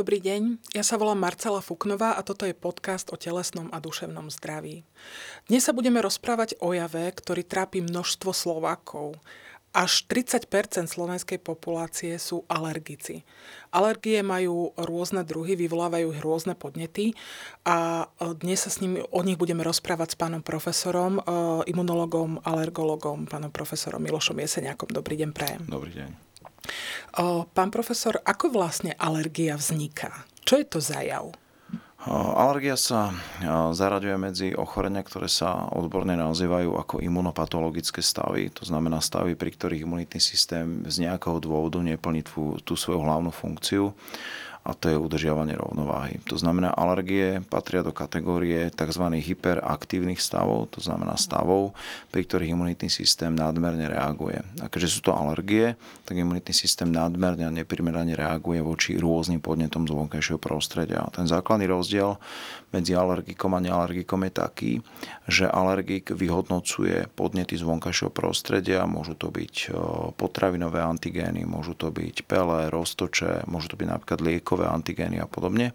Dobrý deň, ja sa volám Marcela Fuknová a toto je podcast o telesnom a duševnom zdraví. Dnes sa budeme rozprávať o jave, ktorý trápi množstvo Slovákov. Až 30% slovenskej populácie sú alergici. Alergie majú rôzne druhy, vyvolávajú ich rôzne podnety a dnes sa s nimi, o nich budeme rozprávať s pánom profesorom, e, imunologom, alergologom, pánom profesorom Milošom Jeseniakom. Dobrý deň, prajem. Dobrý deň. Pán profesor, ako vlastne alergia vzniká? Čo je to za jav? Alergia sa zaraďuje medzi ochorenia, ktoré sa odborne nazývajú ako imunopatologické stavy. To znamená stavy, pri ktorých imunitný systém z nejakého dôvodu neplní tú, tú svoju hlavnú funkciu a to je udržiavanie rovnováhy. To znamená, alergie patria do kategórie tzv. hyperaktívnych stavov, to znamená stavov, pri ktorých imunitný systém nadmerne reaguje. A keďže sú to alergie, tak imunitný systém nadmerne a neprimerane reaguje voči rôznym podnetom z vonkajšieho prostredia. A ten základný rozdiel medzi alergikom a nealergikom je taký, že alergik vyhodnocuje podnety z vonkajšieho prostredia, môžu to byť potravinové antigény, môžu to byť pele, roztoče, môžu to byť napríklad liek liekové antigény a podobne.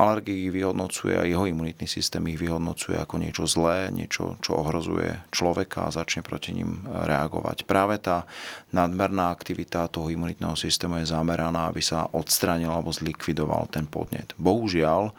Alergik ich vyhodnocuje a jeho imunitný systém ich vyhodnocuje ako niečo zlé, niečo, čo ohrozuje človeka a začne proti ním reagovať. Práve tá nadmerná aktivita toho imunitného systému je zameraná, aby sa odstranil alebo zlikvidoval ten podnet. Bohužiaľ,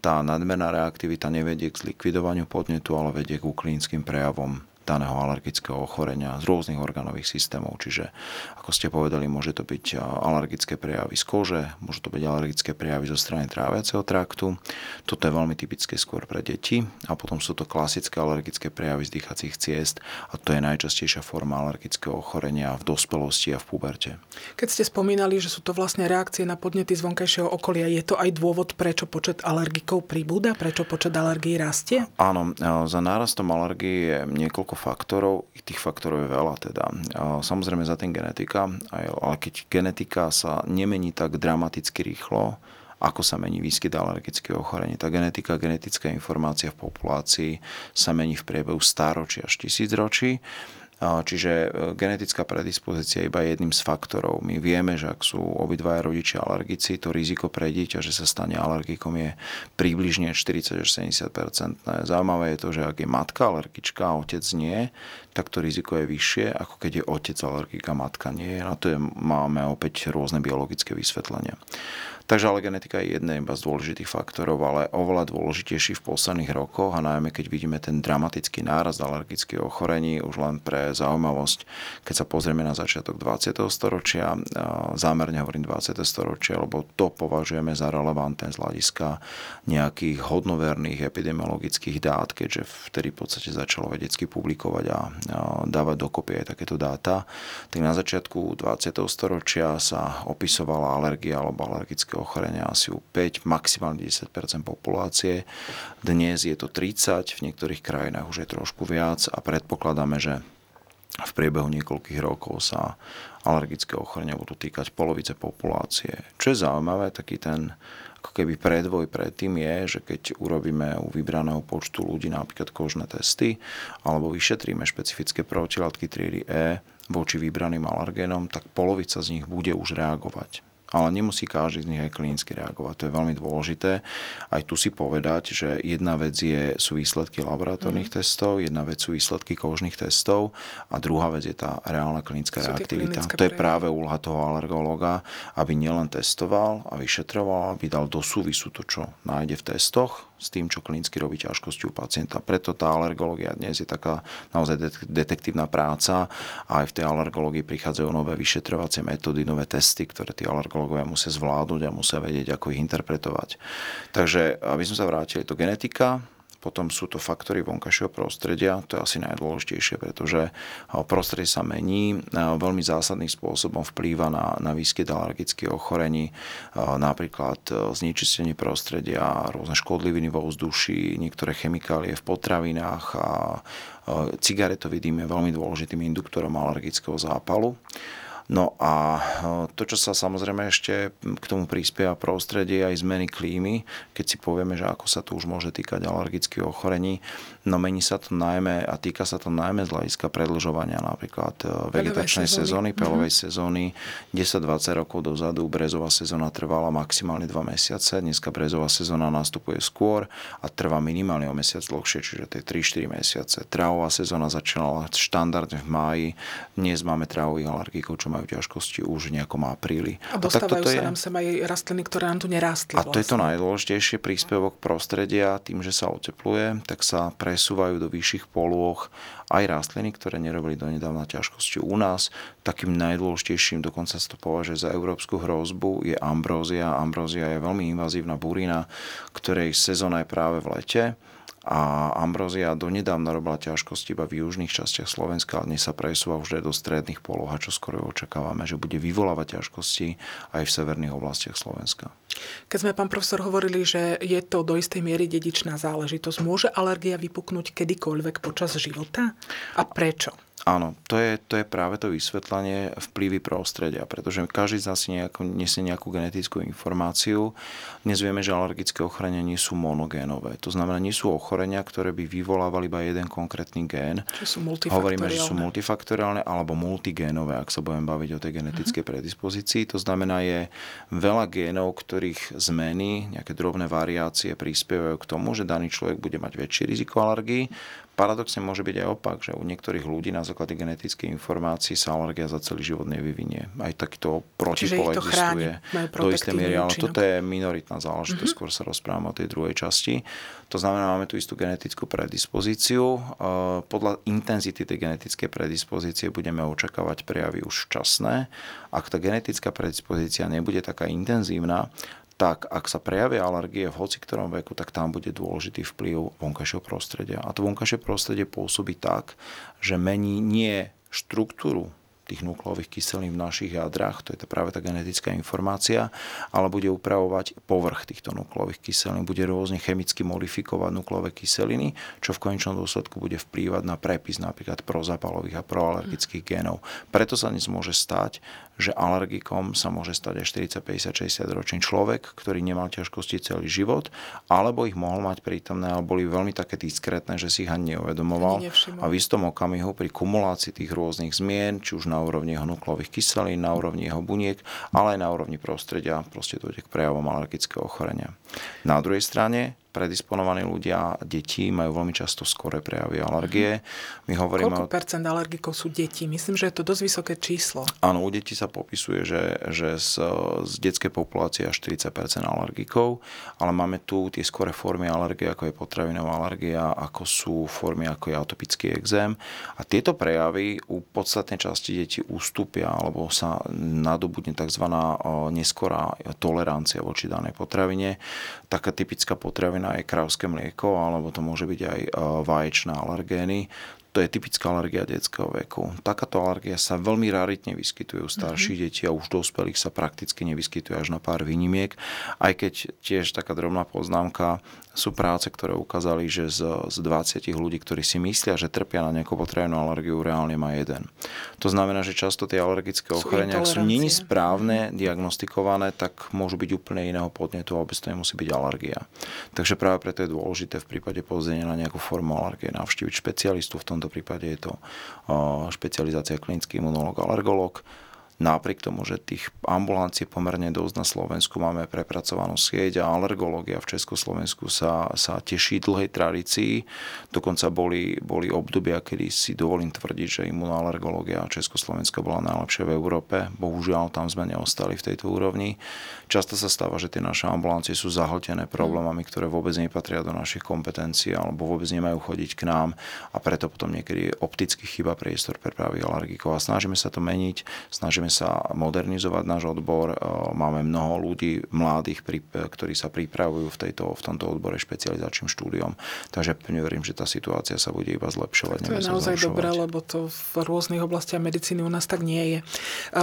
tá nadmerná reaktivita nevedie k zlikvidovaniu podnetu, ale vedie k klinickým prejavom daného alergického ochorenia z rôznych orgánových systémov. Čiže, ako ste povedali, môže to byť alergické prejavy z kože, môžu to byť alergické prejavy zo strany tráviaceho traktu. Toto je veľmi typické skôr pre deti. A potom sú to klasické alergické prejavy z dýchacích ciest a to je najčastejšia forma alergického ochorenia v dospelosti a v puberte. Keď ste spomínali, že sú to vlastne reakcie na podnety z vonkajšieho okolia, je to aj dôvod, prečo počet alergikov pribúda, prečo počet alergií rastie? Áno, za nárastom alergii je niekoľko faktorov, tých faktorov je veľa teda. Samozrejme za tým genetika, ale keď genetika sa nemení tak dramaticky rýchlo, ako sa mení výskyt alergického ochorenia. Tá genetika, genetická informácia v populácii sa mení v priebehu stáročí až tisícročí Čiže e, genetická predispozícia je iba jedným z faktorov. My vieme, že ak sú obidvaja rodičia alergici, to riziko pre dieťa, že sa stane alergikom je približne 40 až 70 Zaujímavé je to, že ak je matka alergička a otec nie, tak to riziko je vyššie, ako keď je otec alergika, matka nie. Na to je, máme opäť rôzne biologické vysvetlenia. Takže ale genetika je jedna iba z dôležitých faktorov, ale oveľa dôležitejší v posledných rokoch a najmä keď vidíme ten dramatický náraz alergických ochorení, už len pre zaujímavosť, keď sa pozrieme na začiatok 20. storočia, zámerne hovorím 20. storočia, lebo to považujeme za relevantné z hľadiska nejakých hodnoverných epidemiologických dát, keďže vtedy v podstate začalo vedecky publikovať a dávať dokopy aj takéto dáta, tak na začiatku 20. storočia sa opisovala alergia alebo alergické ochorenia asi u 5, maximálne 10% populácie. Dnes je to 30, v niektorých krajinách už je trošku viac a predpokladáme, že v priebehu niekoľkých rokov sa alergické ochorenia budú týkať polovice populácie. Čo je zaujímavé, taký ten ako keby predvoj predtým je, že keď urobíme u vybraného počtu ľudí napríklad kožné testy alebo vyšetríme špecifické protilátky triedy E voči vybraným alergénom, tak polovica z nich bude už reagovať ale nemusí každý z nich aj klinicky reagovať. To je veľmi dôležité. Aj tu si povedať, že jedna vec je, sú výsledky laboratórnych mm. testov, jedna vec sú výsledky kožných testov a druhá vec je tá reálna klinická sú reaktivita. To je práve úloha toho alergológa, aby nielen testoval a vyšetroval, aby dal do súvisu to, čo nájde v testoch s tým, čo klinicky robí ťažkosti u pacienta. Preto tá alergológia dnes je taká naozaj detektívna práca a aj v tej alergológii prichádzajú nové vyšetrovacie metódy, nové testy, ktoré tí alergológovia musia zvládnuť a musia vedieť, ako ich interpretovať. Takže, aby sme sa vrátili, to genetika, potom sú to faktory vonkajšieho prostredia, to je asi najdôležitejšie, pretože prostredie sa mení, veľmi zásadným spôsobom vplýva na, na výskyt alergických ochorení, napríklad e, znečistenie prostredia, rôzne škodliviny vo vzduši, niektoré chemikálie v potravinách a cigaretový dým je veľmi dôležitým induktorom alergického zápalu. No a to, čo sa samozrejme ešte k tomu prispieva prostredie aj zmeny klímy, keď si povieme, že ako sa to už môže týkať alergických ochorení, no mení sa to najmä a týka sa to najmä z hľadiska predlžovania napríklad e, vegetačnej sezóny, pelovej mm-hmm. sezóny. 10-20 rokov dozadu brezová sezóna trvala maximálne 2 mesiace, dneska brezová sezóna nastupuje skôr a trvá minimálne o mesiac dlhšie, čiže to je 3-4 mesiace. Trávová sezóna začínala štandardne v máji, dnes máme trávových alergikov, čo majú ťažkosti už v nejakom apríli. A dostávajú a sa je... nám sem aj rastliny, ktoré nám tu nerástli. A to vlastne. je to vlastne. najdôležitejšie príspevok prostredia, tým, že sa otepluje, tak sa presúvajú do vyšších polôch aj rastliny, ktoré nerobili donedávna ťažkosti u nás. Takým najdôležitejším, dokonca sa to považuje za európsku hrozbu, je ambrózia. Ambrózia je veľmi invazívna burina, ktorej sezóna je práve v lete a ambrózia donedávna robila ťažkosti iba v južných častiach Slovenska, ale dnes sa presúva už aj do stredných poloh a čo skoro očakávame, že bude vyvolávať ťažkosti aj v severných oblastiach Slovenska. Keď sme, pán profesor, hovorili, že je to do istej miery dedičná záležitosť, môže alergia vypuknúť kedykoľvek počas života? A prečo? Áno, to je, to je práve to vysvetlenie vplyvy prostredia, pretože každý z nás nejako, nesie nejakú genetickú informáciu. Dnes vieme, že alergické ochorenia nie sú monogénové. To znamená, nie sú ochorenia, ktoré by vyvolávali iba jeden konkrétny gén. Sú Hovoríme, že sú multifaktoriálne alebo multigénové, ak sa budeme baviť o tej genetickej uh-huh. predispozícii. To znamená, je veľa génov, ktorých zmeny, nejaké drobné variácie prispievajú k tomu, že daný človek bude mať väčšie riziko alergii, Paradoxne môže byť aj opak, že u niektorých ľudí na základe genetickej informácií sa alergia za celý život nevyvinie. Aj takýto protipol existuje do istej miery, ale toto je minoritná záležitosť, mm-hmm. skôr sa rozprávam o tej druhej časti. To znamená, máme tu istú genetickú predispozíciu. Podľa intenzity tej genetickej predispozície budeme očakávať prejavy už včasné. Ak tá genetická predispozícia nebude taká intenzívna, tak ak sa prejavia alergie v hoci ktorom veku, tak tam bude dôležitý vplyv vonkajšieho prostredia. A to vonkajšie prostredie pôsobí tak, že mení nie štruktúru tých nukleových kyselín v našich jadrách, to je to práve tá genetická informácia, ale bude upravovať povrch týchto nukleových kyselín, bude rôzne chemicky modifikovať nukleové kyseliny, čo v konečnom dôsledku bude vplývať na prepis napríklad prozapalových a proalergických génov. Preto sa dnes môže stať, že alergikom sa môže stať aj 40, 50, 60 ročný človek, ktorý nemal ťažkosti celý život, alebo ich mohol mať prítomné, ale boli veľmi také diskrétne, že si ich ani neuvedomoval. A v istom okamihu pri kumulácii tých rôznych zmien, či už na úrovni jeho nukleových kyselín, na úrovni jeho buniek, ale aj na úrovni prostredia, proste dojde k prejavom alergického ochorenia. Na druhej strane predisponovaní ľudia, deti majú veľmi často skoré prejavy alergie. My hovoríme Koľko o... percent alergikov sú deti? Myslím, že je to dosť vysoké číslo. Áno, u detí sa popisuje, že, že z, z detskej populácie až 40% alergikov, ale máme tu tie skoré formy alergie, ako je potravinová alergia, ako sú formy, ako je atopický exém. A tieto prejavy u podstatnej časti detí ústupia, alebo sa nadobudne tzv. neskorá tolerancia voči danej potravine. Taká typická potravina je krávské mlieko, alebo to môže byť aj e, vaječné alergény to je typická alergia detského veku. Takáto alergia sa veľmi raritne vyskytuje u starších mm-hmm. detí a už dospelých sa prakticky nevyskytuje až na pár výnimiek. Aj keď tiež taká drobná poznámka, sú práce, ktoré ukázali, že z, z 20 ľudí, ktorí si myslia, že trpia na nejakú potravenú alergiu, reálne má jeden. To znamená, že často tie alergické ochorenia, ak sú není správne diagnostikované, tak môžu byť úplne iného podnetu vôbec to nemusí byť alergia. Takže práve preto je dôležité v prípade povzenia na nejakú formu alergie navštíviť špecialistu v tomto tomto prípade je to špecializácia klinický imunológ, alergológ, Napriek tomu, že tých ambulancií pomerne dosť na Slovensku máme prepracovanú sieť a alergológia v Československu sa, sa teší dlhej tradícii. Dokonca boli, boli obdobia, kedy si dovolím tvrdiť, že imunoalergológia Československa bola najlepšia v Európe. Bohužiaľ, tam sme neostali v tejto úrovni. Často sa stáva, že tie naše ambulancie sú zahltené problémami, ktoré vôbec nepatria do našich kompetencií alebo vôbec nemajú chodiť k nám a preto potom niekedy opticky chyba priestor pre pravých alergikov. A snažíme sa to meniť, snažíme snažíme sa modernizovať náš odbor. E, máme mnoho ľudí mladých, ktorí sa pripravujú v, tejto, v tomto odbore špecializačným štúdiom. Takže pevne verím, že tá situácia sa bude iba zlepšovať. To je naozaj dobré, lebo to v rôznych oblastiach medicíny u nás tak nie je. E,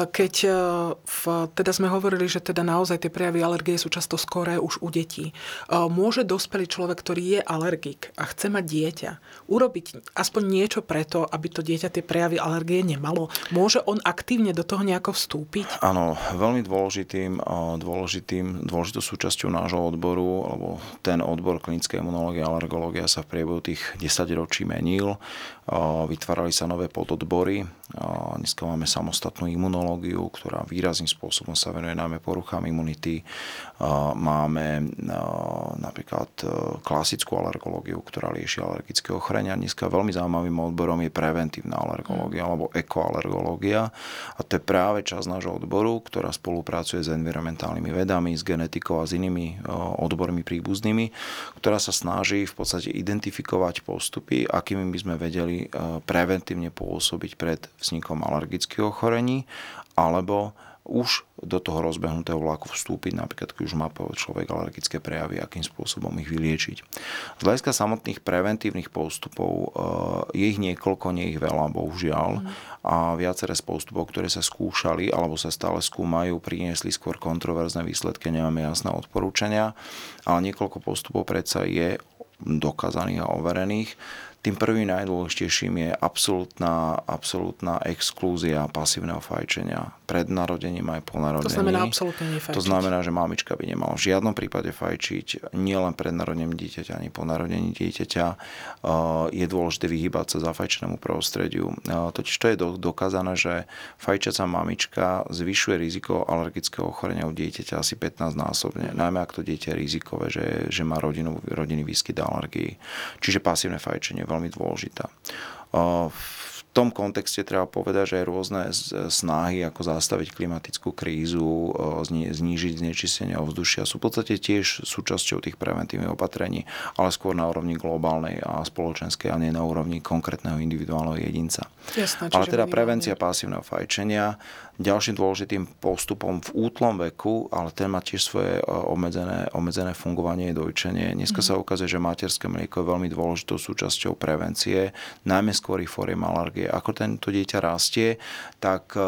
keď e, v, teda sme hovorili, že teda naozaj tie prejavy alergie sú často skoré už u detí. Môže dospelý človek, ktorý je alergik a chce mať dieťa, urobiť aspoň niečo preto, aby to dieťa tie prejavy alergie nemalo? Môže on aktívne do toho nejako vstúpiť? Áno, veľmi dôležitým, dôležitým, dôležitou súčasťou nášho odboru, alebo ten odbor klinické imunológie a alergológia sa v priebehu tých 10 ročí menil. Vytvárali sa nové pododbory. Dneska máme samostatnú imunológiu, ktorá výrazným spôsobom sa venuje najmä poruchám imunity. Máme napríklad klasickú alergológiu, ktorá lieši alergické ochorenia. Dneska veľmi zaujímavým odborom je preventívna alergológia alebo ekoalergológia. A to je práve časť nášho odboru, ktorá spolupracuje s environmentálnymi vedami, s genetikou a s inými odbormi príbuznými, ktorá sa snaží v podstate identifikovať postupy, akými by sme vedeli preventívne pôsobiť pred vznikom alergických ochorení alebo už do toho rozbehnutého vlaku vstúpiť, napríklad keď už má človek alergické prejavy, akým spôsobom ich vyliečiť. Z hľadiska samotných preventívnych postupov eh, je ich niekoľko, nie ich veľa, bohužiaľ. Mm. A viaceré z postupov, ktoré sa skúšali alebo sa stále skúmajú, priniesli skôr kontroverzné výsledky, nemáme jasné odporúčania, ale niekoľko postupov predsa je dokázaných a overených. Tým prvým najdôležitejším je absolútna, absolútna exklúzia pasívneho fajčenia pred narodením aj po narodení. To znamená absolútne nefajčiť. To znamená, že mamička by nemala v žiadnom prípade fajčiť, nielen pred narodením dieťaťa, ani po narodení dieťaťa. Je dôležité vyhybať sa zafajčenému prostrediu. Totiž to je dokázané, že fajčiaca mamička zvyšuje riziko alergického ochorenia u dieťaťa asi 15 násobne. Najmä ak to dieťa je rizikové, že, že má rodinu, rodinný výskyt alergii. Čiže pasívne fajčenie veľmi dôležitá. V tom kontexte treba povedať, že aj rôzne snahy, ako zastaviť klimatickú krízu, znížiť znečistenie ovzdušia, sú v podstate tiež súčasťou tých preventívnych opatrení, ale skôr na úrovni globálnej a spoločenskej a nie na úrovni konkrétneho individuálneho jedinca. Jasné, ale teda prevencia pasívneho fajčenia, ďalším dôležitým postupom v útlom veku, ale ten má tiež svoje obmedzené, obmedzené fungovanie je dojčenie. Dneska mm. sa ukazuje, že materské mlieko je veľmi dôležitou súčasťou prevencie, najmä skôr foriem alergie. Ako tento dieťa rastie, tak eh,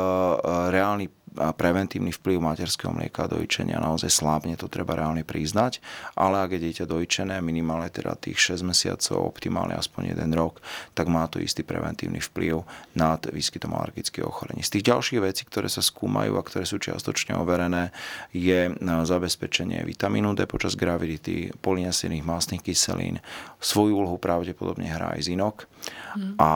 preventívny vplyv materského mlieka a dojčenia naozaj slábne, to treba reálne priznať, ale ak je dieťa dojčené minimálne teda tých 6 mesiacov, optimálne aspoň 1 rok, tak má to istý preventívny vplyv nad výskytom alergických ochorení. Z tých ďalších vecí, ktoré sa skúmajú a ktoré sú čiastočne overené, je zabezpečenie vitamínu D počas gravidity, polinesených mastných kyselín. Svoju úlohu pravdepodobne hrá aj zinok mm. a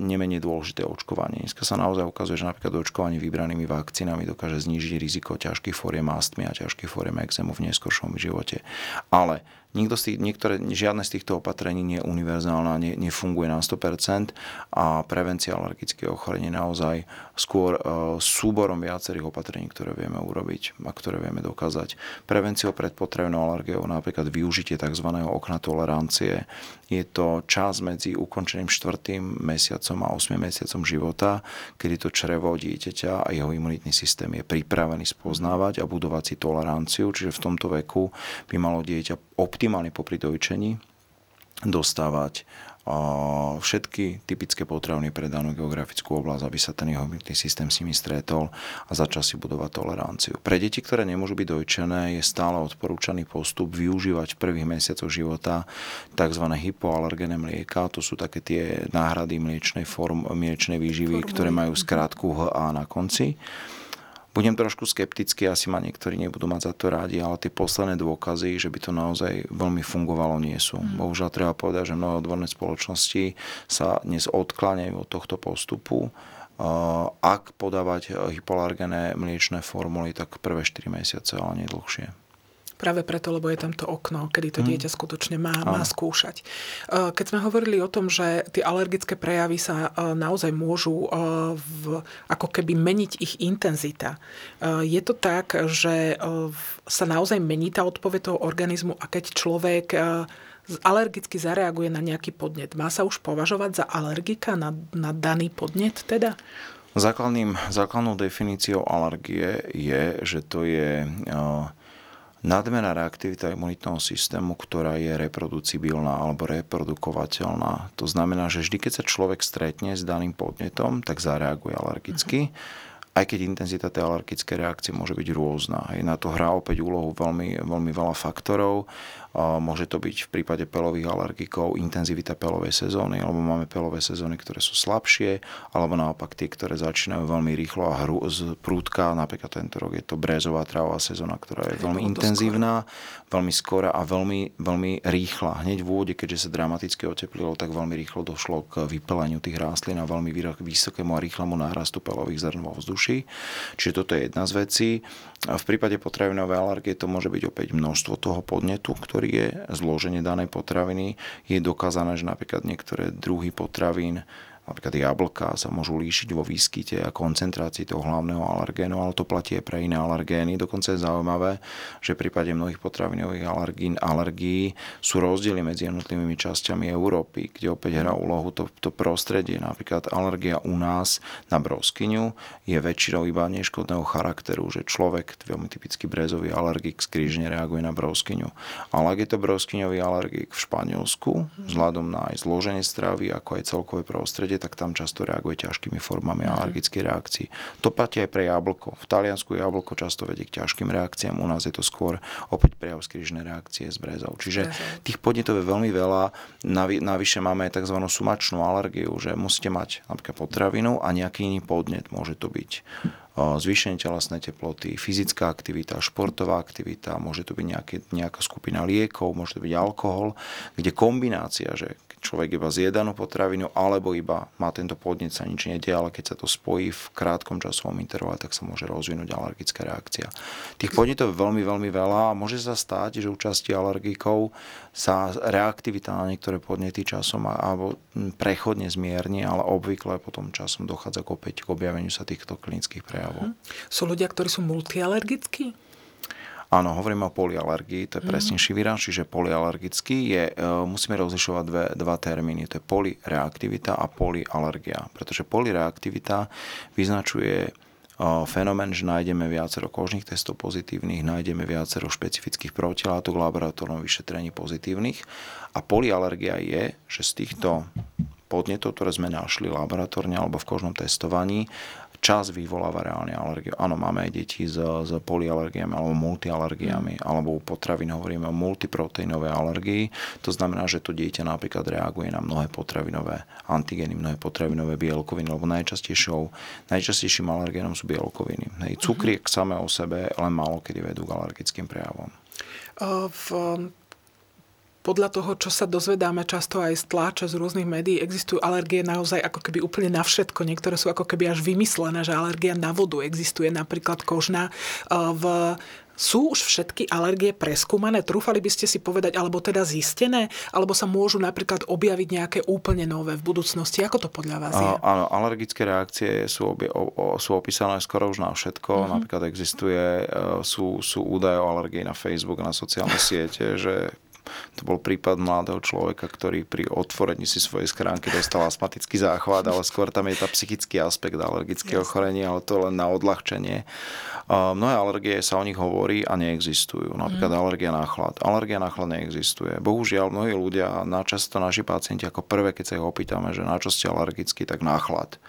nemenej dôležité očkovanie. Dneska sa naozaj ukazuje, že napríklad očkovanie vybranými vakcínami dokáže znížiť riziko ťažkých fóriem astmy a ťažkých fóriem exému v neskoršom živote. Ale Nikto z tých, niektoré, žiadne z týchto opatrení nie je univerzálna, nie, nefunguje na 100% a prevencia alergického ochorenia naozaj skôr uh, súborom viacerých opatrení, ktoré vieme urobiť a ktoré vieme dokázať. Prevenciou pred potrebnou alergiou, napríklad využitie tzv. okna tolerancie, je to čas medzi ukončeným štvrtým mesiacom a 8 mesiacom života, kedy to črevo dieťaťa a jeho imunitný systém je pripravený spoznávať a budovať si toleranciu, čiže v tomto veku by malo dieťa optimálne optimálne popri dojčení dostávať všetky typické potraviny pre danú geografickú oblasť, aby sa ten jeho imunitný systém s nimi stretol a začal si budovať toleranciu. Pre deti, ktoré nemôžu byť dojčené, je stále odporúčaný postup využívať v prvých mesiacoch života tzv. hypoalergené mlieka. To sú také tie náhrady mliečnej, form, mliečnej výživy, Formuly. ktoré majú skratku HA na konci. Budem trošku skeptický, asi ma niektorí nebudú mať za to rádi, ale tie posledné dôkazy, že by to naozaj veľmi fungovalo, nie sú. Mm. Bohužiaľ treba povedať, že mnohé odborné spoločnosti sa dnes odkláňajú od tohto postupu. Ak podávať hypolargené mliečné formuly, tak prvé 4 mesiace, ale nie dlhšie. Práve preto, lebo je tam to okno, kedy to mhm. dieťa skutočne má, má skúšať. E, keď sme hovorili o tom, že tie alergické prejavy sa e, naozaj môžu e, v, ako keby meniť ich intenzita, je to tak, že sa naozaj mení tá odpoveď toho organizmu a keď človek alergicky zareaguje na nejaký podnet, má sa už považovať za alergika na, na daný podnet teda? Základným, základnou definíciou alergie je, že to je uh, nadmerná reaktivita imunitného systému, ktorá je reproducibilná alebo reprodukovateľná. To znamená, že vždy, keď sa človek stretne s daným podnetom, tak zareaguje alergicky. aj keď intenzita tej alergickej reakcie môže byť rôzna. Hej. Na to hrá opäť úlohu veľmi, veľmi veľa faktorov. Môže to byť v prípade pelových alergikov intenzivita pelovej sezóny, alebo máme pelové sezóny, ktoré sú slabšie, alebo naopak tie, ktoré začínajú veľmi rýchlo a hru, z prúdka. Napríklad tento rok je to brézová trávová sezóna, ktorá je veľmi intenzívna, veľmi skora a veľmi, veľmi rýchla. Hneď v úvode, keďže sa dramaticky oteplilo, tak veľmi rýchlo došlo k vypeleniu tých rastlín a veľmi vysokému a rýchlemu nárastu pelových zrn vo vzduší. Čiže toto je jedna z vecí. V prípade potravinovej alergie to môže byť opäť množstvo toho podnetu, ktorý je zloženie danej potraviny. Je dokázané, že napríklad niektoré druhy potravín napríklad jablka sa môžu líšiť vo výskyte a koncentrácii toho hlavného alergénu, ale to platí aj pre iné alergény. Dokonca je zaujímavé, že v prípade mnohých potravinových alergín, alergií sú rozdiely medzi jednotlivými časťami Európy, kde opäť hrá úlohu to, to prostredie. Napríklad alergia u nás na broskyňu je väčšinou iba neškodného charakteru, že človek, veľmi typický brezový alergik, skrížne reaguje na broskyňu. Ale ak je to broskyňový alergik v Španielsku, vzhľadom na aj zloženie stravy, ako aj celkové prostredie, svete, tak tam často reaguje ťažkými formami mm. alergickej reakcií. To platí aj pre jablko. V Taliansku jablko často vedie k ťažkým reakciám, u nás je to skôr opäť prejav skrížnej reakcie s brezou. Čiže tých podnetov je veľmi veľa. Navyše máme aj tzv. sumačnú alergiu, že musíte mať napríklad potravinu a nejaký iný podnet. Môže to byť zvýšenie telesnej teploty, fyzická aktivita, športová aktivita, môže to byť nejaké, nejaká skupina liekov, môže to byť alkohol, kde kombinácia, že človek iba zje danú potravinu, alebo iba má tento podnet, sa nič nedie, ale keď sa to spojí v krátkom časovom intervale, tak sa môže rozvinúť alergická reakcia. Tých podnetov je veľmi, veľmi veľa a môže sa stať, že u časti alergikov sa reaktivita na niektoré podnety časom alebo prechodne zmierni, ale obvykle potom časom dochádza k opäť k objaveniu sa týchto klinických prejavov. Hm. Sú ľudia, ktorí sú multialergickí? Áno, hovoríme o polialergii, to je mm. presnejší výraz, čiže polialergický je, e, musíme rozlišovať dve, dva termíny, to je polireaktivita a polialergia, pretože polireaktivita vyznačuje e, fenomén, že nájdeme viacero kožných testov pozitívnych, nájdeme viacero špecifických protilátok laboratórnom vyšetrení pozitívnych a polialergia je, že z týchto podnetov, ktoré sme našli laboratórne alebo v kožnom testovaní, čas vyvoláva reálne alergiu. Áno, máme aj deti s, s polyalergiami alebo multialergiami, mm. alebo u potravín hovoríme o multiproteínovej alergii. To znamená, že to dieťa napríklad reaguje na mnohé potravinové antigény, mnohé potravinové bielkoviny, lebo najčastejšou, najčastejším alergénom sú bielkoviny. Hej, cukriek mm-hmm. samé o sebe len málo kedy vedú k alergickým prejavom. V podľa toho, čo sa dozvedáme často aj z tláče, z rôznych médií, existujú alergie naozaj ako keby úplne na všetko. Niektoré sú ako keby až vymyslené, že alergia na vodu existuje, napríklad kožná. V sú už všetky alergie preskúmané? Trúfali by ste si povedať, alebo teda zistené? Alebo sa môžu napríklad objaviť nejaké úplne nové v budúcnosti? Ako to podľa vás je? Áno, alergické reakcie sú, obie, o, sú opísané skoro už na všetko. Uh-huh. Napríklad existuje, e, sú, sú údaje o alergii na Facebook, na sociálne siete, že to bol prípad mladého človeka, ktorý pri otvorení si svojej schránky dostal astmatický záchvat, ale skôr tam je tá psychický aspekt alergického ochorenia, ale to len na odľahčenie. Mnohé alergie sa o nich hovorí a neexistujú. Napríklad mm. alergia na chlad. Alergia na chlad neexistuje. Bohužiaľ, mnohí ľudia, na často naši pacienti ako prvé, keď sa ich opýtame, že na čo ste alergickí, tak na chlad.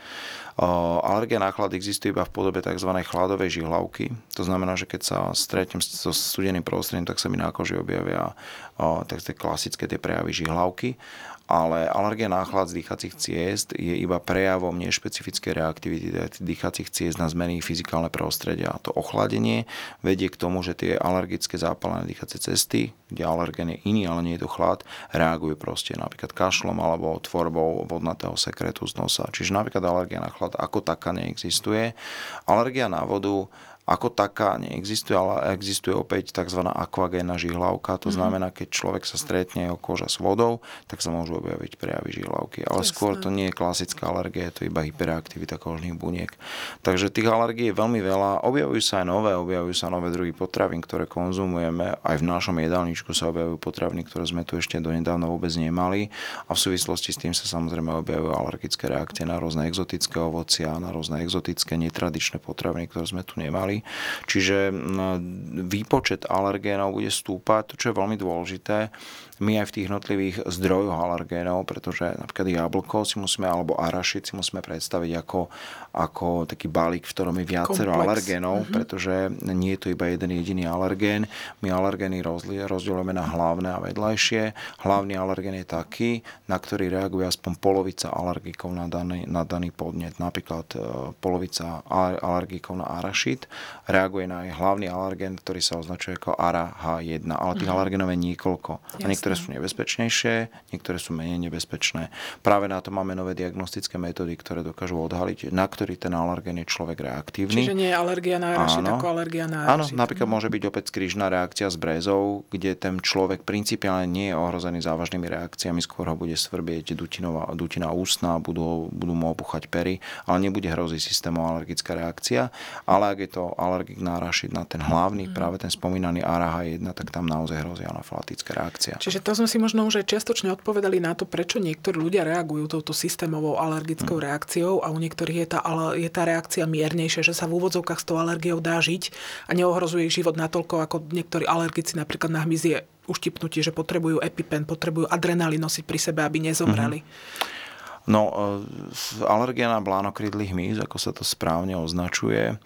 Alergia na existuje iba v podobe tzv. chladovej žihlavky. To znamená, že keď sa stretnem so studeným prostredím, tak sa mi na koži objavia tak tie klasické tie prejavy žihlavky ale alergia na chlad z dýchacích ciest je iba prejavom nešpecifickej reaktivity dýchacích ciest na zmeny fyzikálne prostredia. To ochladenie vedie k tomu, že tie alergické zápalené dýchacie cesty, kde alergén je iný, ale nie je to chlad, reagujú proste napríklad kašlom alebo tvorbou vodnatého sekretu z nosa. Čiže napríklad alergia na chlad ako taká neexistuje. Alergia na vodu ako taká neexistuje, ale existuje opäť tzv. akvagénna žihlavka. To mm-hmm. znamená, keď človek sa stretne o koža s vodou, tak sa môžu objaviť prejavy žihlavky. Ale Jasne. skôr to nie je klasická alergia, je to iba hyperaktivita kožných buniek. Takže tých alergií je veľmi veľa. Objavujú sa aj nové, objavujú sa nové druhy potravín, ktoré konzumujeme. Aj v našom jedálničku sa objavujú potraviny, ktoré sme tu ešte donedávna vôbec nemali. A v súvislosti s tým sa samozrejme objavujú alergické reakcie na rôzne exotické ovocia, na rôzne exotické netradičné potraviny, ktoré sme tu nemali ďalej. Čiže výpočet alergénov bude stúpať. To, čo je veľmi dôležité, my aj v tých jednotlivých zdrojoch alergénov, pretože napríklad jablko si musíme, alebo arašid si musíme predstaviť ako, ako taký balík, v ktorom je viacero Komplex. alergénov, mm-hmm. pretože nie je to iba jeden jediný alergén. My alergény rozdielujeme na hlavné a vedľajšie. Hlavný alergén je taký, na ktorý reaguje aspoň polovica alergikov na daný, na daný podnet. Napríklad e, polovica alergikov na arašid reaguje na aj hlavný alergén, ktorý sa označuje ako ARA H1, ale tých mm-hmm. alergénov je niekoľko. Jasne. A niektoré sú nebezpečnejšie, niektoré sú menej nebezpečné. Práve na to máme nové diagnostické metódy, ktoré dokážu odhaliť, na ktorý ten alergén je človek reaktívny. Čiže nie je alergia na arašid ako alergia na arašid. Áno, napríklad môže byť opäť skrižná reakcia s brezou, kde ten človek principiálne nie je ohrozený závažnými reakciami, skôr ho bude svrbieť dutinová, dutina ústna, budú, budú mu opuchať pery, ale nebude hroziť systémom alergická reakcia. Ale ak je to alergik na arašid, na ten hlavný, mm. práve ten spomínaný ARH1, tak tam naozaj hrozí anafylaktická reakcia. Čiže to sme si možno už aj čiastočne odpovedali na to, prečo niektorí ľudia reagujú touto systémovou alergickou reakciou a u niektorých je tá, je tá reakcia miernejšia, že sa v úvodzovkách s tou alergiou dá žiť a neohrozuje ich život natoľko, ako niektorí alergici napríklad na hmyzie uštipnutí, že potrebujú epipen, potrebujú adrenalín nosiť pri sebe, aby nezomreli. Mm-hmm. No, e, alergia na blánokrydlý hmyz, ako sa to správne označuje,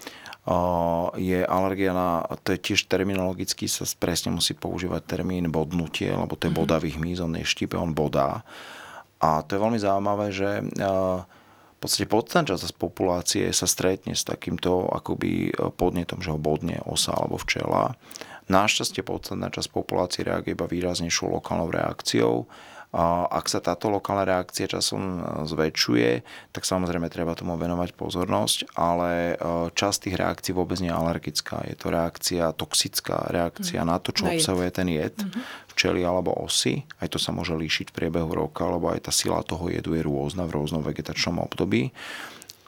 je alergia na, to je tiež terminologicky sa presne musí používať termín bodnutie, lebo to je mhm. bodavý hmyz, on je štipe, on bodá. A to je veľmi zaujímavé, že e, v podstate podstatná časť z populácie sa stretne s takýmto akoby podnetom, že ho bodne osa alebo včela. Našťastie podstatná časť populácie reaguje iba výraznejšou lokálnou reakciou ak sa táto lokálna reakcia časom e, zväčšuje, tak samozrejme treba tomu venovať pozornosť, ale e, časť tých reakcií vôbec nie je alergická. Je to reakcia, toxická reakcia mm. na to, čo na obsahuje ten jed, mm-hmm. včely alebo osy. Aj to sa môže líšiť v priebehu roka, lebo aj tá sila toho jedu je rôzna v rôznom vegetačnom období.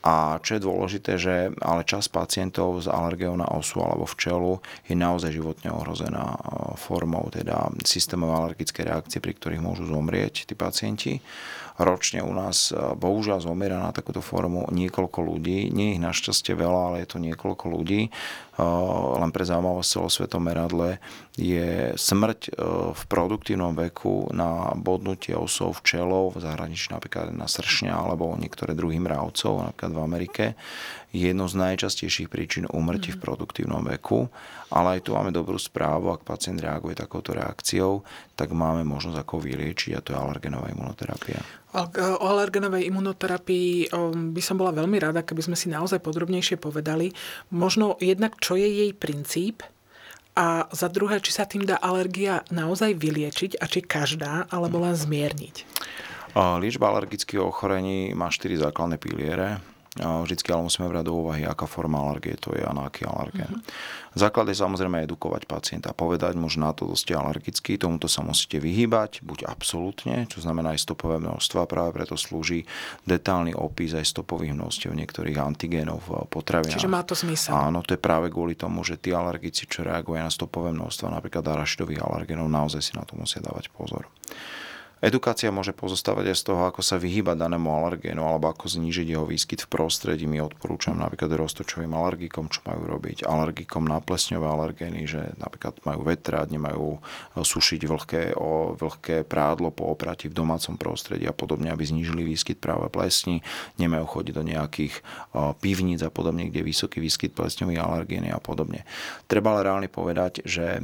A čo je dôležité, že ale čas pacientov s alergiou na osu alebo včelu je naozaj životne ohrozená e, formou teda systémové alergické reakcie, pri ktorých môžu zomrieť tí pacienti. Ročne u nás e, bohužiaľ zomiera na takúto formu niekoľko ľudí. Nie ich našťastie veľa, ale je to niekoľko ľudí. Eh, len pre zaujímavosť celosvetom meradle, je smrť eh, v produktívnom veku na bodnutie osov včelov v zahraničí napríklad na sršňa alebo niektoré druhy mravcov, napríklad v Amerike, jednou z najčastejších príčin úmrtí v mhm. produktívnom veku. Ale aj tu máme dobrú správu, ak pacient reaguje takouto reakciou, tak máme možnosť ako vyliečiť a to je alergenová imunoterapia. O alergenovej imunoterapii by som bola veľmi rada, keby sme si naozaj podrobnejšie povedali. Možno jednak, čo je jej princíp a za druhé, či sa tým dá alergia naozaj vyliečiť a či každá, alebo len zmierniť. Liečba alergických ochorení má 4 základné piliere. Vždycky ale musíme brať do úvahy, aká forma alergie to je a na aký alergén. Mm-hmm. Základ je samozrejme edukovať pacienta, povedať mu, že na to ste alergický, tomuto sa musíte vyhýbať, buď absolútne, čo znamená aj stopové množstva, práve preto slúži detálny opis aj stopových množstiev niektorých antigénov v potravinách. Čiže má to zmysel. Áno, to je práve kvôli tomu, že tí alergici, čo reagujú na stopové množstva, napríklad arašidových alergénov, naozaj si na to musia dávať pozor. Edukácia môže pozostávať aj z toho, ako sa vyhýbať danému alergénu alebo ako znížiť jeho výskyt v prostredí. My odporúčam napríklad roztočovým alergikom, čo majú robiť. Alergikom na plesňové alergény, že napríklad majú vetrať, nemajú sušiť vlhké, o, vlhké prádlo po oprati v domácom prostredí a podobne, aby znížili výskyt práve plesní. Nemajú chodiť do nejakých pivníc a podobne, kde je vysoký výskyt plesňových alergény a podobne. Treba ale reálne povedať, že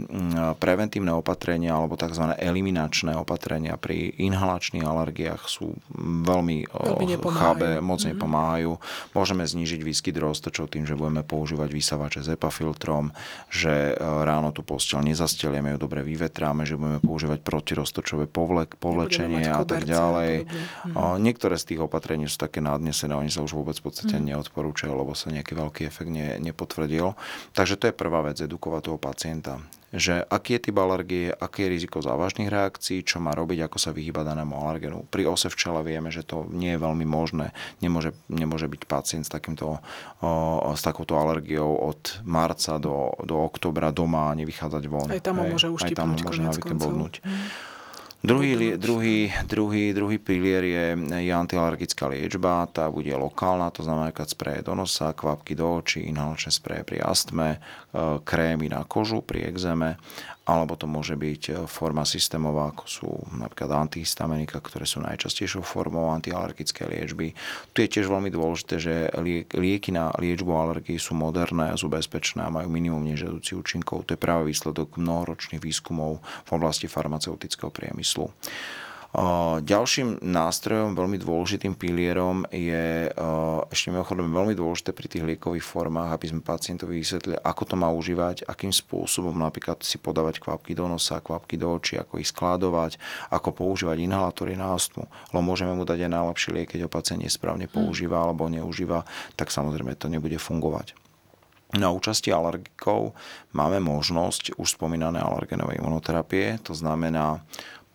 preventívne opatrenia alebo tzv. eliminačné opatrenia pri inhalačných alergiách sú veľmi, veľmi chábe, moc mm-hmm. nepomáhajú. Môžeme znížiť výskyt roztočov tým, že budeme používať vysavače s EPA-filtrom, že e, ráno tú posteľ nezastelieme, ju dobre vyvetráme, že budeme používať protiroztočové povlek, povlečenie a tak ďalej. Mm-hmm. Niektoré z tých opatrení sú také nadnesené, oni sa už vôbec v podstate mm-hmm. neodporúčajú, lebo sa nejaký veľký efekt ne, nepotvrdil. Takže to je prvá vec, edukovať toho pacienta že aký je typ alergie, aké je riziko závažných reakcií, čo má robiť, ako sa vyhýba danému alergenu. Pri ose včela vieme, že to nie je veľmi možné. Nemôže, nemôže byť pacient s, takýmto, o, s takouto alergiou od marca do, do oktobra doma a nevychádzať von. Aj tam môže už Aj tam môže bodnúť. Mm. Druhý, druhý, druhý, druhý pilier je, je antialergická liečba, tá bude lokálna, to znamená keď spreje do nosa, kvapky do očí, inhalačné spreje pri astme, e, krémy na kožu pri exéme alebo to môže byť e, forma systémová, ako sú napríklad antihistaminika, ktoré sú najčastejšou formou antialergické liečby. Tu je tiež veľmi dôležité, že lieky na liečbu alergií sú moderné, sú bezpečné a majú minimum nežiaducí účinkov. To je práve výsledok mnohoročných výskumov v oblasti farmaceutického priemyslu. Ďalším nástrojom, veľmi dôležitým pilierom je ešte mimochodom veľmi dôležité pri tých liekových formách, aby sme pacientovi vysvetlili, ako to má užívať, akým spôsobom napríklad si podávať kvapky do nosa, kvapky do očí, ako ich skladovať, ako používať inhalátory na astmu. Lebo môžeme mu dať aj najlepší liek, keď ho pacient nesprávne používa alebo neužíva, tak samozrejme to nebude fungovať. Na účasti alergikov máme možnosť už spomínané alergenovej imunoterapie, to znamená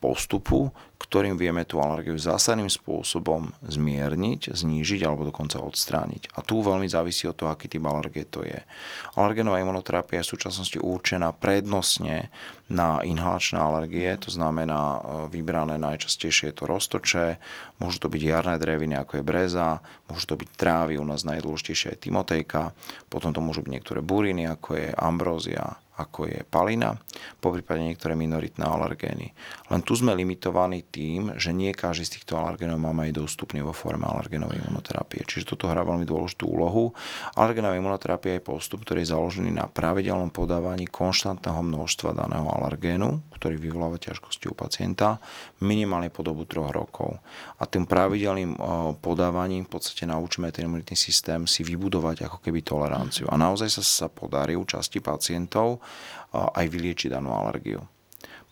postupu, ktorým vieme tú alergiu zásadným spôsobom zmierniť, znížiť alebo dokonca odstrániť. A tu veľmi závisí od toho, aký typ alergie to je. Alergenová imunoterapia je v súčasnosti určená prednostne na inhalačné alergie, to znamená e, vybrané najčastejšie je to roztoče, môžu to byť jarné dreviny ako je breza, môžu to byť trávy, u nás najdôležitejšia je timotejka, potom to môžu byť niektoré buriny ako je ambrózia, ako je palina, po prípade niektoré minoritné alergény. Len tu sme limitovaní tým, že nie každý z týchto alergénov máme aj dostupný vo forme alergénovej imunoterapie. Čiže toto hrá veľmi dôležitú úlohu. Alergénová imunoterapia je postup, ktorý je založený na pravidelnom podávaní konštantného množstva daného alergénu, ktorý vyvoláva ťažkosti u pacienta, minimálne po dobu troch rokov. A tým pravidelným podávaním v podstate naučíme ten imunitný systém si vybudovať ako keby toleranciu. A naozaj sa, sa podarí u časti pacientov aj vyliečiť danú alergiu.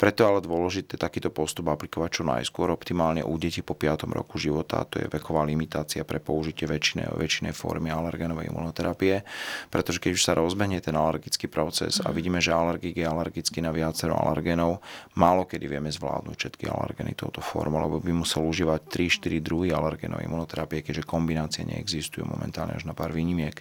Preto je ale dôležité takýto postup aplikovať čo najskôr, optimálne u detí po 5. roku života, to je veková limitácia pre použitie väčšinej, väčšinej formy alergenovej imunoterapie, pretože keď už sa rozbehne ten alergický proces a mhm. vidíme, že alergik je alergický na viacero alergenov, málo kedy vieme zvládnuť všetky alergeny touto formou, lebo by musel užívať 3-4 druhy alergenovej imunoterapie, keďže kombinácie neexistujú momentálne až na pár výnimiek.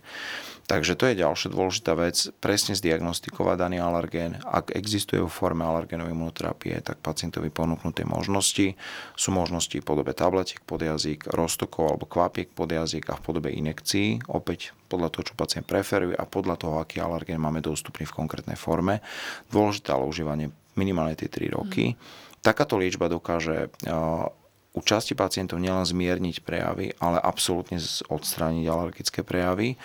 Takže to je ďalšia dôležitá vec, presne zdiagnostikovať daný alergén. Ak existuje vo forme alergénovej imunoterapie, tak pacientovi ponúknuté možnosti sú možnosti v podobe tabletiek pod jazyk, roztokov alebo kvapiek pod jazyk a v podobe inekcií, opäť podľa toho, čo pacient preferuje a podľa toho, aký alergén máme dostupný v konkrétnej forme. Dôležité ale užívanie minimálne tie 3 roky. Mm. Takáto liečba dokáže u časti pacientov nielen zmierniť prejavy, ale absolútne odstrániť alergické prejavy.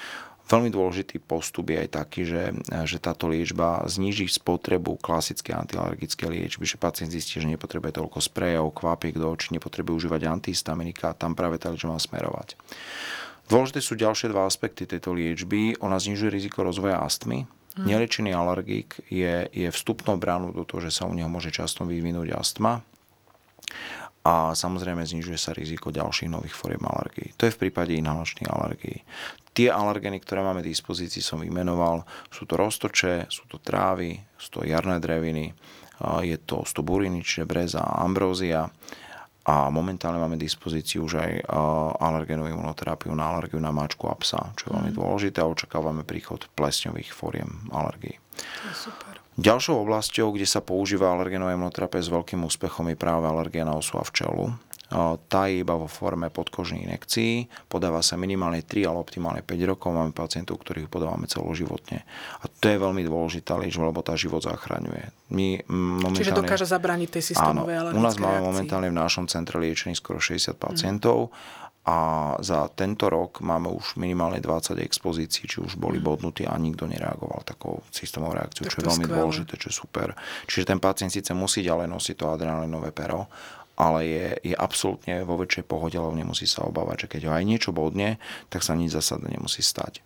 Veľmi dôležitý postup je aj taký, že, že táto liečba zníži spotrebu klasické antialergické liečby, že pacient zistí, že nepotrebuje toľko sprejov, kvapiek do očí, nepotrebuje užívať antihistaminika, tam práve tá liečba má smerovať. Dôležité sú ďalšie dva aspekty tejto liečby. Ona znižuje riziko rozvoja astmy. Hmm. Neliečený alergik je, je vstupnou bránou do toho, že sa u neho môže často vyvinúť astma a samozrejme znižuje sa riziko ďalších nových foriem alergií. To je v prípade inhalačných alergií. Tie alergeny, ktoré máme v dispozícii, som vymenoval. Sú to roztoče, sú to trávy, sú to jarné dreviny, je to, sú to buriny, čiže breza a ambrózia. A momentálne máme v dispozícii už aj alergenovú imunoterapiu na alergiu na mačku a psa, čo je veľmi mhm. dôležité a očakávame príchod plesňových fóriem alergií. super. Ďalšou oblasťou, kde sa používa alergenová imunoterapia s veľkým úspechom je práve alergia na osu a včelu. Tá je iba vo forme podkožných inekcií, podáva sa minimálne 3, ale optimálne 5 rokov. Máme pacientov, ktorých podávame celoživotne. A to je veľmi dôležitá liečba, lebo tá život zachraňuje. My momentálne... Čiže dokáže zabrániť tej systémovej Áno, u nás máme reakcii. momentálne v našom centre liečených skoro 60 pacientov. Mm a za tento rok máme už minimálne 20 expozícií, či už boli mhm. bodnutí a nikto nereagoval takou systémovou reakciou, čo je veľmi skvelé. dôležité, čo je super. Čiže ten pacient síce musí ďalej nosiť to adrenalinové pero, ale je, je absolútne vo väčšej pohode, lebo nemusí sa obávať, že keď ho aj niečo bodne, tak sa nič zásadne nemusí stať.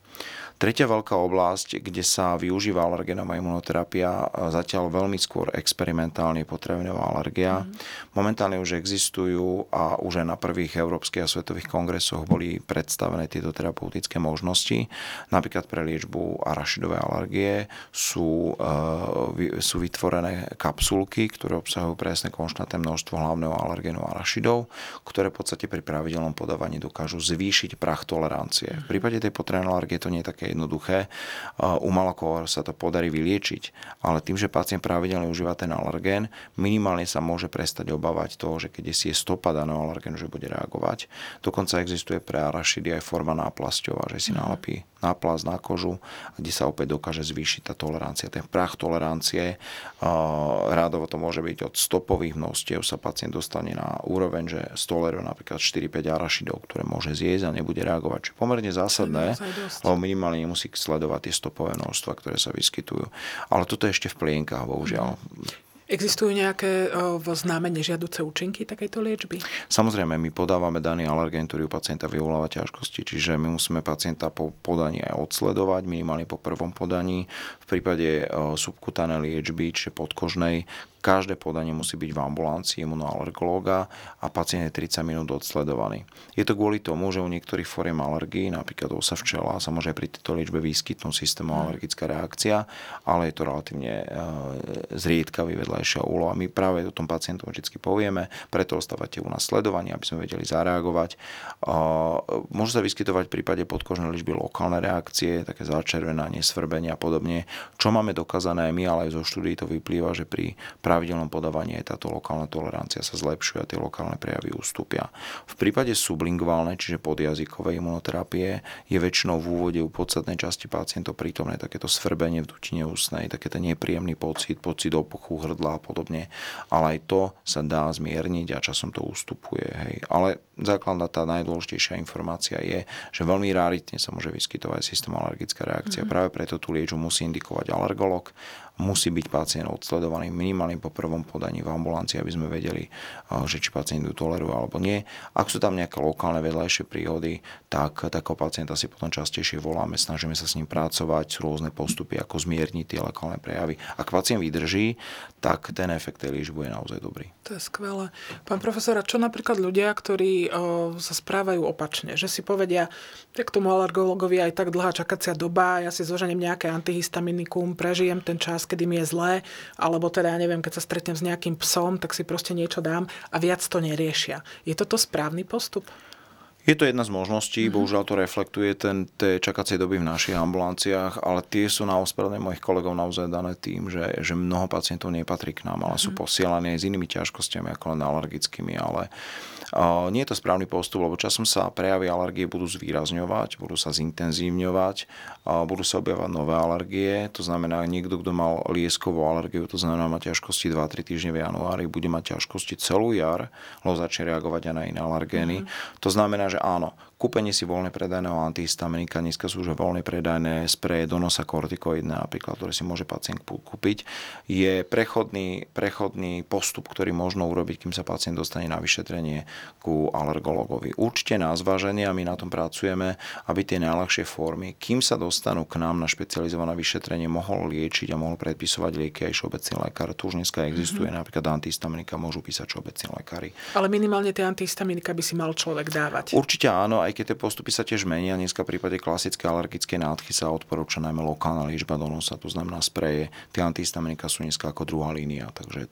Tretia veľká oblasť, kde sa využíva alergenová imunoterapia, zatiaľ veľmi skôr experimentálne potravinová alergia. Mm. Momentálne už existujú a už aj na prvých európskych a svetových kongresoch boli predstavené tieto terapeutické možnosti. Napríklad pre liečbu arašidovej alergie sú, e, sú vytvorené kapsulky, ktoré obsahujú presne konštantné množstvo hlavného alergénu arašidov, ktoré v podstate pri pravidelnom podávaní dokážu zvýšiť prach tolerancie. V prípade tej potravinovej alergie to nie je také jednoduché. U malokôr sa to podarí vyliečiť, ale tým, že pacient pravidelne užíva ten alergén, minimálne sa môže prestať obávať toho, že keď si je stopa daného alergénu, že bude reagovať. Dokonca existuje pre arašidy aj forma náplasťová, že si mhm. nálepí náplast na kožu, kde sa opäť dokáže zvýšiť tá tolerancia. Ten prach tolerancie, rádovo to môže byť od stopových množstiev sa pacient dostane na úroveň, že stoleruje napríklad 4-5 arašidov, ktoré môže zjesť a nebude reagovať. Čiže pomerne zásadné, lebo minimálne nemusí sledovať tie stopové množstva, ktoré sa vyskytujú. Ale toto je ešte v plienkach, bohužiaľ. Existujú nejaké známe nežiaduce účinky takejto liečby? Samozrejme, my podávame daný alergén, ktorý u pacienta vyvoláva ťažkosti, čiže my musíme pacienta po podaní aj odsledovať, minimálne po prvom podaní. V prípade subkutané liečby, čiže podkožnej, Každé podanie musí byť v ambulancii imunoalergológa a pacient je 30 minút odsledovaný. Je to kvôli tomu, že u niektorých foriem alergií, napríklad osa včela, sa môže pri tejto liečbe vyskytnúť systémová mm. alergická reakcia, ale je to relatívne e, zriedkavý vedľajšia úloha. My práve o tom pacientom vždy povieme, preto ostávate u nás sledovanie, aby sme vedeli zareagovať. Môže sa vyskytovať v prípade podkožnej liečby lokálne reakcie, také začervenanie, svrbenie a podobne. Čo máme dokázané aj my, ale aj zo štúdií to vyplýva, že pri pravidelnom podávaní aj táto lokálna tolerancia sa zlepšuje a tie lokálne prejavy ustúpia. V prípade sublingválnej, čiže podjazykovej imunoterapie, je väčšinou v úvode u podstatnej časti pacientov prítomné takéto svrbenie v dutine ústnej, taký ten nepríjemný pocit, pocit opuchu hrdla a podobne. Ale aj to sa dá zmierniť a časom to ustupuje. Hej. Ale základná tá najdôležitejšia informácia je, že veľmi ráritne sa môže vyskytovať systém alergická reakcia. Mm-hmm. Práve preto tú liečbu musí indikovať alergolog musí byť pacient odsledovaný minimálne po prvom podaní v ambulancii, aby sme vedeli, že či pacient ju toleruje alebo nie. Ak sú tam nejaké lokálne vedľajšie príhody, tak takého pacienta si potom častejšie voláme, snažíme sa s ním pracovať, sú rôzne postupy, ako zmierniť tie lokálne prejavy. Ak pacient vydrží, tak ten efekt tej liečby je naozaj dobrý. To je skvelé. Pán profesor, čo napríklad ľudia, ktorí o, sa správajú opačne, že si povedia, tak tomu alergologovi aj tak dlhá čakacia doba, ja si zložením nejaké antihistaminikum, prežijem ten čas, kedy mi je zlé, alebo teda, ja neviem, keď sa stretnem s nejakým psom, tak si proste niečo dám a viac to neriešia. Je toto správny postup? Je to jedna z možností, mm-hmm. bohužiaľ to reflektuje ten, tie čakacie doby v našich ambulanciách, ale tie sú na ospravedlenie mojich kolegov naozaj dané tým, že, že mnoho pacientov nepatrí k nám, ale mm-hmm. sú mhm. posielaní aj s inými ťažkosťami ako len alergickými, ale nie je to správny postup, lebo časom sa prejavy alergie budú zvýrazňovať, budú sa zintenzívňovať, budú sa objavovať nové alergie. To znamená, niekto, kto mal lieskovú alergiu, to znamená, má ťažkosti 2-3 týždne v januári, bude mať ťažkosti celú jar, lebo začne reagovať aj na iné alergény. Mm-hmm. To znamená, že áno, kúpenie si voľne predajného antihistaminika, dneska sú už voľne predajné spreje do nosa kortikoidné napríklad, ktoré si môže pacient kúpiť, je prechodný, prechodný postup, ktorý možno urobiť, kým sa pacient dostane na vyšetrenie ku alergologovi. Určite na zváženie a my na tom pracujeme, aby tie najľahšie formy, kým sa dostanú k nám na špecializované vyšetrenie, mohol liečiť a mohol predpisovať lieky aj všeobecný lekár. Tu už dneska existuje, mm-hmm. napríklad antihistaminika môžu písať všeobecní lekári. Ale minimálne tie antihistaminika by si mal človek dávať. Určite áno, aj keď tie postupy sa tiež menia. Dneska v prípade klasické alergické nádchy sa odporúča najmä lokálna liečba do nosa, to znamená spreje. Tie antihistaminika sú dneska ako druhá línia, takže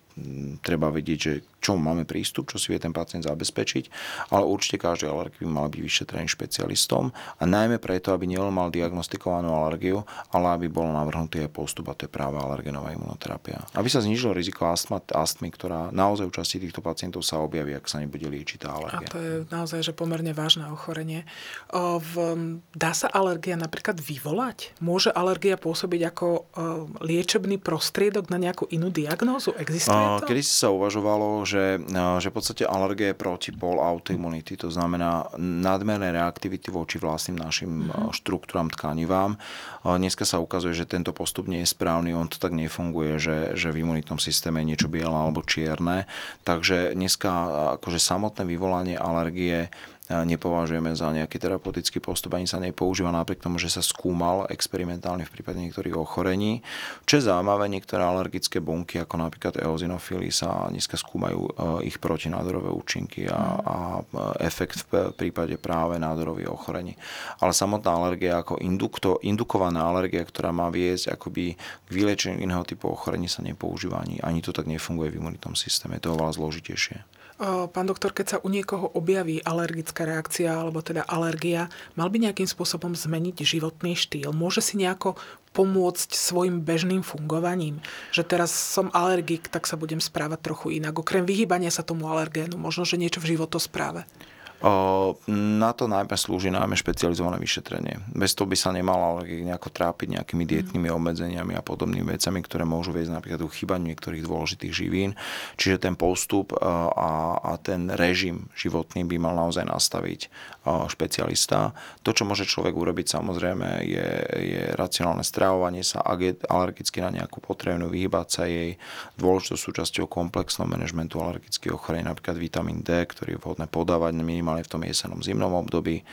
treba vedieť, že čo máme prístup, čo si vie ten pacient zabezpečiť, ale určite každý alergik by mal byť vyšetrený špecialistom a najmä preto, aby nielen mal diagnostikovanú alergiu, ale aby bol navrhnutý aj postup a to je práve alergenová imunoterapia. Aby sa znížilo riziko astma, astmy, ktorá naozaj u časti týchto pacientov sa objaví, ak sa nebude liečiť tá alergia. A to je naozaj že pomerne vážne ochorenie. V, dá sa alergia napríklad vyvolať? Môže alergia pôsobiť ako liečebný prostriedok na nejakú inú diagnózu? Existuje? Kedy sa uvažovalo, že že, že v podstate alergie je protipol autoimunity, to znamená nadmerné reaktivity voči vlastným našim mm-hmm. štruktúram tkanivám. Dneska sa ukazuje, že tento postup nie je správny, on to tak nefunguje, že, že v imunitnom systéme je niečo biele alebo čierne. Takže dneska akože samotné vyvolanie alergie nepovažujeme za nejaký terapeutický postup, ani sa nepoužíva napriek tomu, že sa skúmal experimentálne v prípade niektorých ochorení. Čo je zaujímavé, niektoré alergické bunky, ako napríklad eozinofily, sa dneska skúmajú e, ich protinádorové účinky a, a efekt v prípade práve nádorových ochorení. Ale samotná alergia ako indukto, indukovaná alergia, ktorá má viesť akoby k vylečeniu iného typu ochorení sa nepoužíva ani, ani to tak nefunguje v imunitnom systéme. To je oveľa zložitejšie. Pán doktor, keď sa u niekoho objaví alergická reakcia alebo teda alergia, mal by nejakým spôsobom zmeniť životný štýl? Môže si nejako pomôcť svojim bežným fungovaním? Že teraz som alergik, tak sa budem správať trochu inak. Okrem vyhýbania sa tomu alergénu, možno, že niečo v životospráve. Na to najmä slúži najmä špecializované vyšetrenie. Bez toho by sa nemal alergik nejako trápiť nejakými dietnými obmedzeniami a podobnými vecami, ktoré môžu viesť napríklad k chybaniu niektorých dôležitých živín. Čiže ten postup a, a ten režim životný by mal naozaj nastaviť špecialista. To, čo môže človek urobiť samozrejme, je, je racionálne stravovanie sa, ak je alergicky na nejakú potrebnú, vyhybať sa jej. Dôležitou súčasťou komplexného manažmentu alergických ochorení, napríklad vitamín D, ktorý je vhodné podávať minimálne minimálne v tom jesenom zimnom období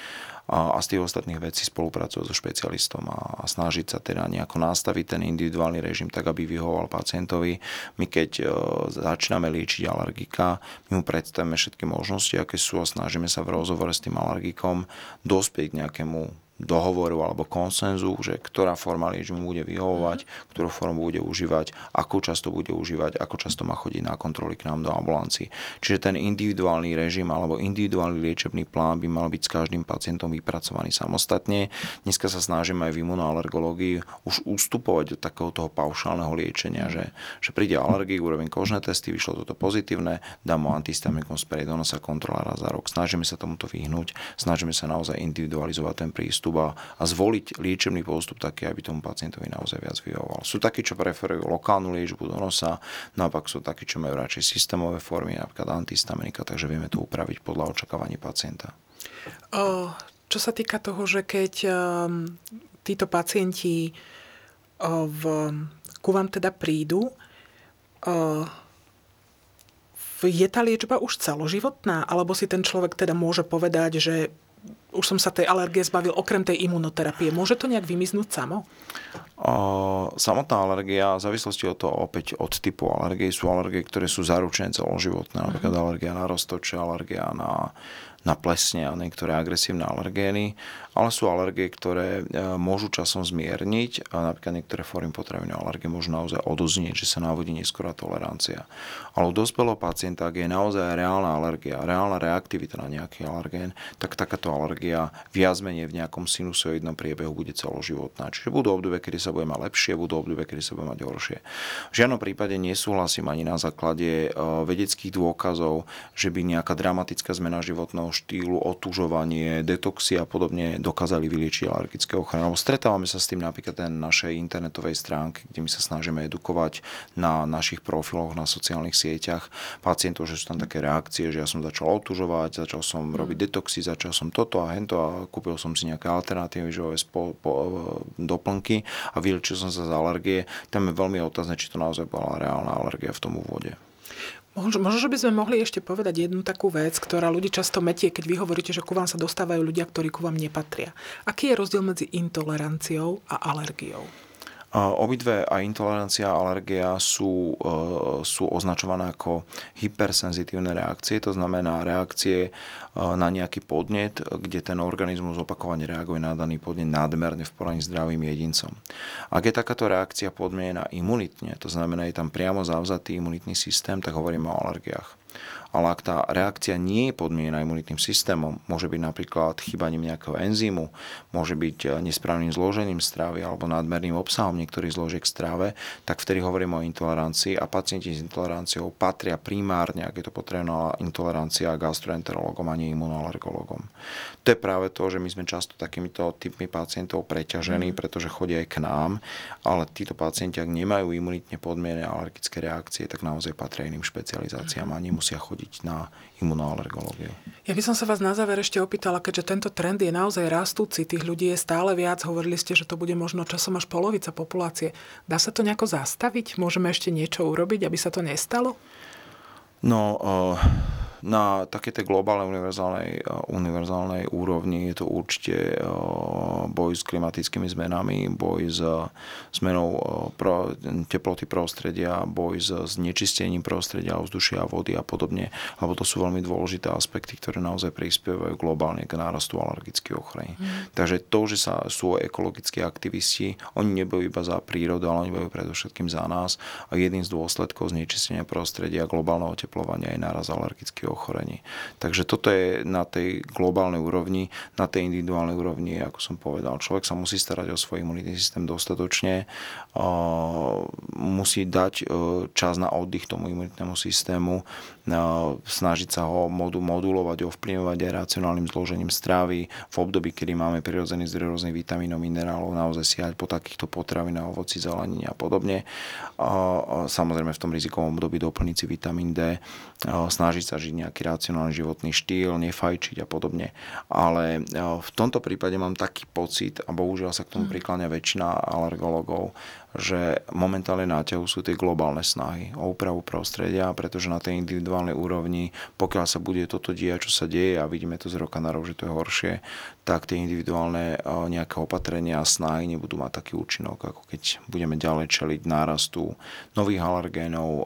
a, a z tých ostatných vecí spolupracovať so špecialistom a, a snažiť sa teda nejako nastaviť ten individuálny režim tak, aby vyhovoval pacientovi. My keď e, začíname liečiť alergika, my mu predstavíme všetky možnosti, aké sú a snažíme sa v rozhovore s tým alergikom dospieť k nejakému dohovoru alebo konsenzu, že ktorá forma liečby bude vyhovovať, ktorú formu bude užívať, ako často bude užívať, ako často má chodiť na kontroly k nám do ambulancii. Čiže ten individuálny režim alebo individuálny liečebný plán by mal byť s každým pacientom vypracovaný samostatne. Dneska sa snažíme aj v imunoalergológii už ustupovať do takého toho paušálneho liečenia, že, že príde alergik, urobím kožné testy, vyšlo toto pozitívne, dám mu antihistamikum spiridona sa kontrola raz za rok. Snažíme sa tomuto vyhnúť, snažíme sa naozaj individualizovať ten prístup prístup a, a zvoliť liečebný postup taký, aby tomu pacientovi naozaj viac vyhovoval. Sú takí, čo preferujú lokálnu liečbu do nosa, naopak sú takí, čo majú radšej systémové formy, napríklad antihistaminika, takže vieme to upraviť podľa očakávaní pacienta. Čo sa týka toho, že keď um, títo pacienti o, v, ku vám teda prídu, je tá liečba už celoživotná? Alebo si ten človek teda môže povedať, že už som sa tej alergie zbavil okrem tej imunoterapie. Môže to nejak vymiznúť samo? Samotná alergia, v závislosti od toho opäť od typu alergie, sú alergie, ktoré sú zaručené celoživotné. Napríklad uh-huh. alergia na roztoče, alergia na na plesne a niektoré agresívne alergény, ale sú alergie, ktoré e, môžu časom zmierniť a napríklad niektoré formy potravinovej alergie môžu naozaj odoznieť, že sa navodí neskorá tolerancia. Ale u dospelého pacienta, ak je naozaj reálna alergia, reálna reaktivita na nejaký alergén, tak takáto alergia viac menej v nejakom sinusoidnom priebehu bude celoživotná. Čiže budú obdobie, kedy sa bude mať lepšie, budú obdobie, kedy sa bude mať horšie. V žiadnom prípade nesúhlasím ani na základe e, vedeckých dôkazov, že by nejaká dramatická zmena životného štýlu, otužovanie, detoxy a podobne dokázali vyliečiť alergické ochorenie. Lebo stretávame sa s tým napríklad na našej internetovej stránke, kde my sa snažíme edukovať na našich profiloch na sociálnych sieťach pacientov, že sú tam také reakcie, že ja som začal otužovať, začal som mm. robiť detoxy, začal som toto a hento a kúpil som si nejaké alternatívy, že spo, po, doplnky a vylečil som sa z alergie. Tam je veľmi otázne, či to naozaj bola reálna alergia v tom úvode. Možno, že by sme mohli ešte povedať jednu takú vec, ktorá ľudí často metie, keď vy hovoríte, že ku vám sa dostávajú ľudia, ktorí ku vám nepatria. Aký je rozdiel medzi intoleranciou a alergiou? Obidve aj intolerancia a alergia sú, e, sú označované ako hypersenzitívne reakcie, to znamená reakcie e, na nejaký podnet, kde ten organizmus opakovane reaguje na daný podnet nadmerne v porovnaní s zdravým jedincom. Ak je takáto reakcia podmienená imunitne, to znamená, je tam priamo zavzatý imunitný systém, tak hovoríme o alergiách ale ak tá reakcia nie je podmienená imunitným systémom, môže byť napríklad chýbaním nejakého enzymu, môže byť eh, nesprávnym zložením stravy alebo nadmerným obsahom niektorých zložiek strave, tak vtedy hovoríme o intolerancii a pacienti s intoleranciou patria primárne, ak je to potrebná intolerancia gastroenterologom a nie imunoalergologom. To je práve to, že my sme často takýmito typmi pacientov preťažení, mm. pretože chodia aj k nám, ale títo pacienti, ak nemajú imunitne podmienené alergické reakcie, tak naozaj patria iným špecializáciám a nemusia chodiť chodiť na imunoalergológiu. Ja by som sa vás na záver ešte opýtala, keďže tento trend je naozaj rastúci, tých ľudí je stále viac, hovorili ste, že to bude možno časom až polovica populácie. Dá sa to nejako zastaviť? Môžeme ešte niečo urobiť, aby sa to nestalo? No, uh na také tej globálnej univerzálnej, eh, univerzálnej úrovni je to určite eh, boj s klimatickými zmenami, boj s zmenou eh, pro, teploty prostredia, boj s znečistením prostredia, vzdušia a vody a podobne, lebo to sú veľmi dôležité aspekty, ktoré naozaj prispievajú globálne k nárastu alergických ochorení. Mm. Takže to, že sa sú ekologickí aktivisti, oni nebojú iba za prírodu, ale oni bojujú predovšetkým za nás a jedným z dôsledkov znečistenia prostredia a globálneho oteplovania je náraz alergických ochorení. Takže toto je na tej globálnej úrovni, na tej individuálnej úrovni, ako som povedal. Človek sa musí starať o svoj imunitný systém dostatočne, musí dať čas na oddych tomu imunitnému systému, snažiť sa ho modulovať, ovplyvňovať aj racionálnym zložením stravy v období, kedy máme prirodzený zdroj rôznych vitamínov, minerálov, naozaj siahať po takýchto potravinách, ovoci, zelenine a podobne. Samozrejme v tom rizikovom období doplniť si vitamín D, snažiť sa žiť nejaký racionálny životný štýl, nefajčiť a podobne. Ale v tomto prípade mám taký pocit, a bohužiaľ sa k tomu mhm. prikláňa väčšina alergologov, že momentálne na ťahu sú tie globálne snahy o úpravu prostredia, pretože na tej individuálnej úrovni, pokiaľ sa bude toto diať, čo sa deje a vidíme to z roka na rok, že to je horšie, tak tie individuálne nejaké opatrenia a snahy nebudú mať taký účinok, ako keď budeme ďalej čeliť nárastu nových alergénov,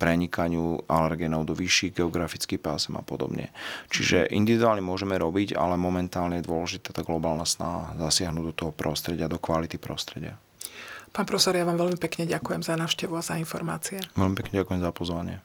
prenikaniu alergénov do vyšších geografických pásem a podobne. Čiže individuálne môžeme robiť, ale momentálne je dôležitá tá globálna snaha zasiahnuť do toho prostredia, do kvality prostredia. Pán profesor, ja vám veľmi pekne ďakujem za návštevu a za informácie. Veľmi pekne ďakujem za pozvanie.